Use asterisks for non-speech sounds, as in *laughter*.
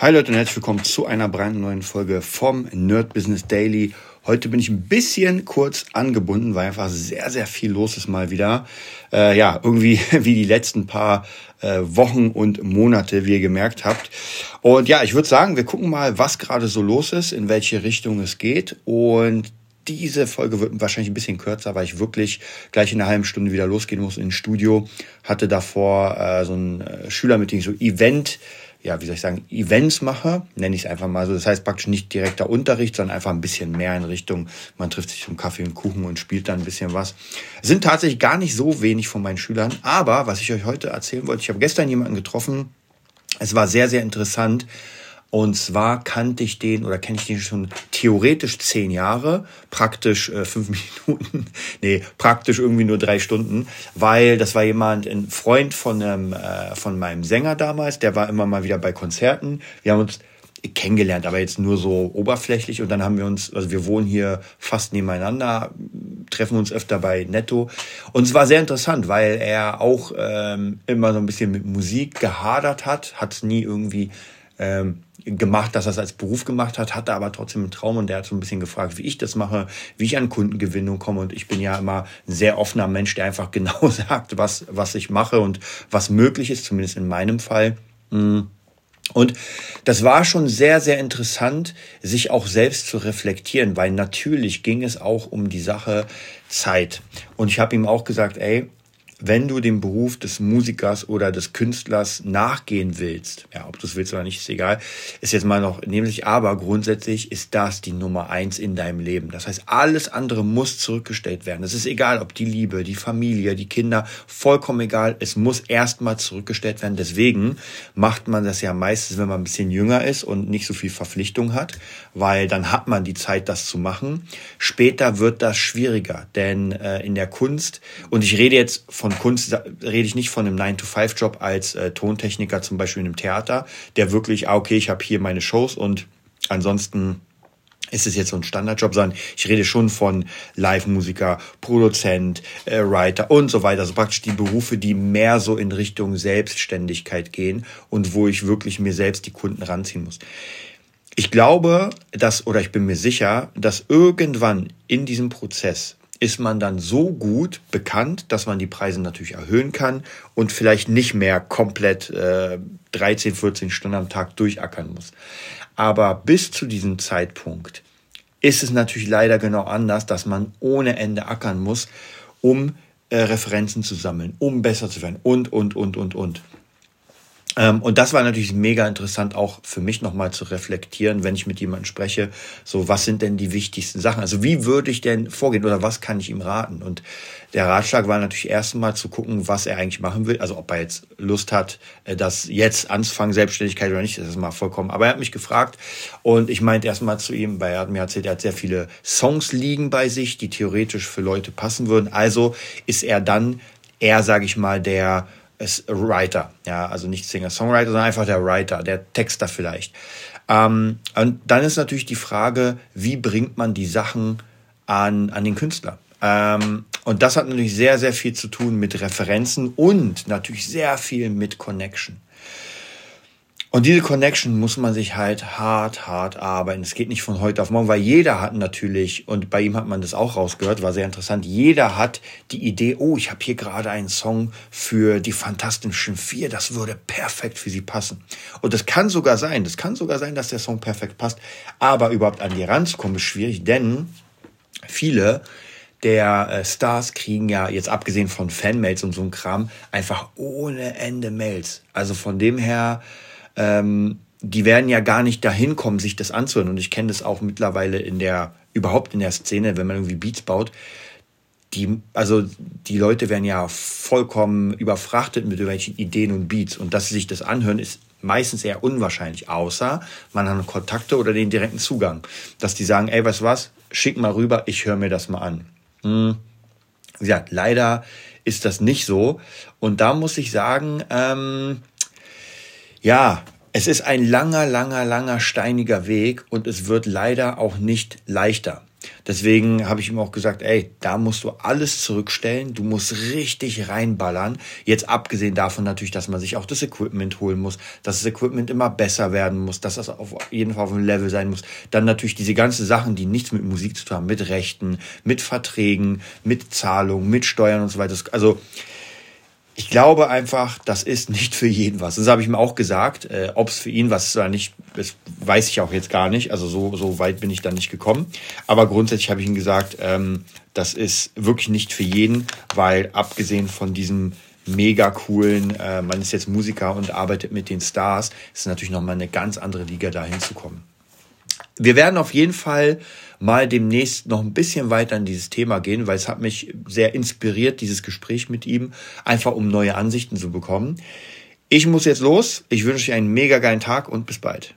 Hi Leute und herzlich willkommen zu einer brandneuen Folge vom Nerd Business Daily. Heute bin ich ein bisschen kurz angebunden, weil einfach sehr, sehr viel los ist mal wieder. Äh, ja, irgendwie *laughs* wie die letzten paar äh, Wochen und Monate, wie ihr gemerkt habt. Und ja, ich würde sagen, wir gucken mal, was gerade so los ist, in welche Richtung es geht. Und diese Folge wird wahrscheinlich ein bisschen kürzer, weil ich wirklich gleich in einer halben Stunde wieder losgehen muss ins Studio. Hatte davor äh, so ein äh, Schülermeeting, so Event ja, wie soll ich sagen, Events mache, nenne ich es einfach mal so. Das heißt praktisch nicht direkter Unterricht, sondern einfach ein bisschen mehr in Richtung, man trifft sich zum Kaffee und Kuchen und spielt dann ein bisschen was. Es sind tatsächlich gar nicht so wenig von meinen Schülern, aber was ich euch heute erzählen wollte, ich habe gestern jemanden getroffen, es war sehr, sehr interessant. Und zwar kannte ich den oder kenne ich den schon theoretisch zehn Jahre, praktisch äh, fünf *laughs* Minuten, nee, praktisch irgendwie nur drei Stunden, weil das war jemand, ein Freund von, einem, äh, von meinem Sänger damals, der war immer mal wieder bei Konzerten. Wir haben uns kennengelernt, aber jetzt nur so oberflächlich und dann haben wir uns, also wir wohnen hier fast nebeneinander, treffen uns öfter bei Netto und es war sehr interessant, weil er auch ähm, immer so ein bisschen mit Musik gehadert hat, hat nie irgendwie ähm, gemacht, dass er es als Beruf gemacht hat, hatte aber trotzdem einen Traum und der hat so ein bisschen gefragt, wie ich das mache, wie ich an Kundengewinnung komme und ich bin ja immer ein sehr offener Mensch, der einfach *laughs* genau sagt, was, was ich mache und was möglich ist, zumindest in meinem Fall. Mm. Und das war schon sehr, sehr interessant, sich auch selbst zu reflektieren, weil natürlich ging es auch um die Sache Zeit. Und ich habe ihm auch gesagt, ey, wenn du dem Beruf des Musikers oder des Künstlers nachgehen willst, ja, ob du es willst oder nicht, ist egal, ist jetzt mal noch nämlich, aber grundsätzlich ist das die Nummer eins in deinem Leben. Das heißt, alles andere muss zurückgestellt werden. Es ist egal, ob die Liebe, die Familie, die Kinder, vollkommen egal. Es muss erstmal zurückgestellt werden. Deswegen macht man das ja meistens, wenn man ein bisschen jünger ist und nicht so viel Verpflichtung hat, weil dann hat man die Zeit, das zu machen. Später wird das schwieriger, denn äh, in der Kunst, und ich rede jetzt von von Kunst rede ich nicht von einem 9-to-5-Job als äh, Tontechniker zum Beispiel in einem Theater, der wirklich, ah, okay, ich habe hier meine Shows und ansonsten ist es jetzt so ein Standardjob, sondern ich rede schon von Live-Musiker, Produzent, äh, Writer und so weiter. Also praktisch die Berufe, die mehr so in Richtung Selbstständigkeit gehen und wo ich wirklich mir selbst die Kunden ranziehen muss. Ich glaube, dass, oder ich bin mir sicher, dass irgendwann in diesem Prozess ist man dann so gut bekannt, dass man die Preise natürlich erhöhen kann und vielleicht nicht mehr komplett äh, 13, 14 Stunden am Tag durchackern muss. Aber bis zu diesem Zeitpunkt ist es natürlich leider genau anders, dass man ohne Ende ackern muss, um äh, Referenzen zu sammeln, um besser zu werden und, und, und, und, und. Ähm, und das war natürlich mega interessant, auch für mich nochmal zu reflektieren, wenn ich mit jemandem spreche, so was sind denn die wichtigsten Sachen? Also wie würde ich denn vorgehen oder was kann ich ihm raten? Und der Ratschlag war natürlich erstmal zu gucken, was er eigentlich machen will. Also ob er jetzt Lust hat, äh, das jetzt anzufangen, Selbstständigkeit oder nicht, das ist mal vollkommen. Aber er hat mich gefragt und ich meinte erstmal zu ihm, weil er hat mir erzählt, er hat sehr viele Songs liegen bei sich, die theoretisch für Leute passen würden. Also ist er dann eher, sage ich mal, der ist Writer, ja, also nicht Singer-Songwriter, sondern einfach der Writer, der Texter vielleicht. Ähm, und dann ist natürlich die Frage, wie bringt man die Sachen an, an den Künstler? Ähm, und das hat natürlich sehr, sehr viel zu tun mit Referenzen und natürlich sehr viel mit Connection. Und diese Connection muss man sich halt hart, hart arbeiten. Es geht nicht von heute auf morgen, weil jeder hat natürlich, und bei ihm hat man das auch rausgehört, war sehr interessant, jeder hat die Idee, oh, ich habe hier gerade einen Song für die Fantastischen Vier, das würde perfekt für sie passen. Und das kann sogar sein, das kann sogar sein, dass der Song perfekt passt, aber überhaupt an die ranzukommen ist schwierig, denn viele der äh, Stars kriegen ja, jetzt abgesehen von Fanmails und so ein Kram, einfach ohne Ende Mails. Also von dem her, ähm, die werden ja gar nicht dahin kommen, sich das anzuhören. Und ich kenne das auch mittlerweile in der, überhaupt in der Szene, wenn man irgendwie Beats baut. Die, also die Leute werden ja vollkommen überfrachtet mit irgendwelchen Ideen und Beats. Und dass sie sich das anhören, ist meistens eher unwahrscheinlich, außer man hat Kontakte oder den direkten Zugang. Dass die sagen, ey, weißt du was, schick mal rüber, ich höre mir das mal an. Hm. Ja, leider ist das nicht so. Und da muss ich sagen, ähm, ja, es ist ein langer, langer, langer steiniger Weg und es wird leider auch nicht leichter. Deswegen habe ich ihm auch gesagt, ey, da musst du alles zurückstellen, du musst richtig reinballern. Jetzt abgesehen davon natürlich, dass man sich auch das Equipment holen muss, dass das Equipment immer besser werden muss, dass das auf jeden Fall auf einem Level sein muss. Dann natürlich diese ganzen Sachen, die nichts mit Musik zu tun haben, mit Rechten, mit Verträgen, mit Zahlungen, mit Steuern und so weiter. Also ich glaube einfach, das ist nicht für jeden was. Das habe ich ihm auch gesagt. Äh, Ob es für ihn was ist oder nicht, das weiß ich auch jetzt gar nicht. Also so, so weit bin ich dann nicht gekommen. Aber grundsätzlich habe ich ihm gesagt, ähm, das ist wirklich nicht für jeden, weil abgesehen von diesem mega coolen, äh, man ist jetzt Musiker und arbeitet mit den Stars, ist natürlich nochmal eine ganz andere Liga da hinzukommen. Wir werden auf jeden Fall mal demnächst noch ein bisschen weiter in dieses Thema gehen, weil es hat mich sehr inspiriert, dieses Gespräch mit ihm, einfach um neue Ansichten zu bekommen. Ich muss jetzt los. Ich wünsche euch einen mega geilen Tag und bis bald.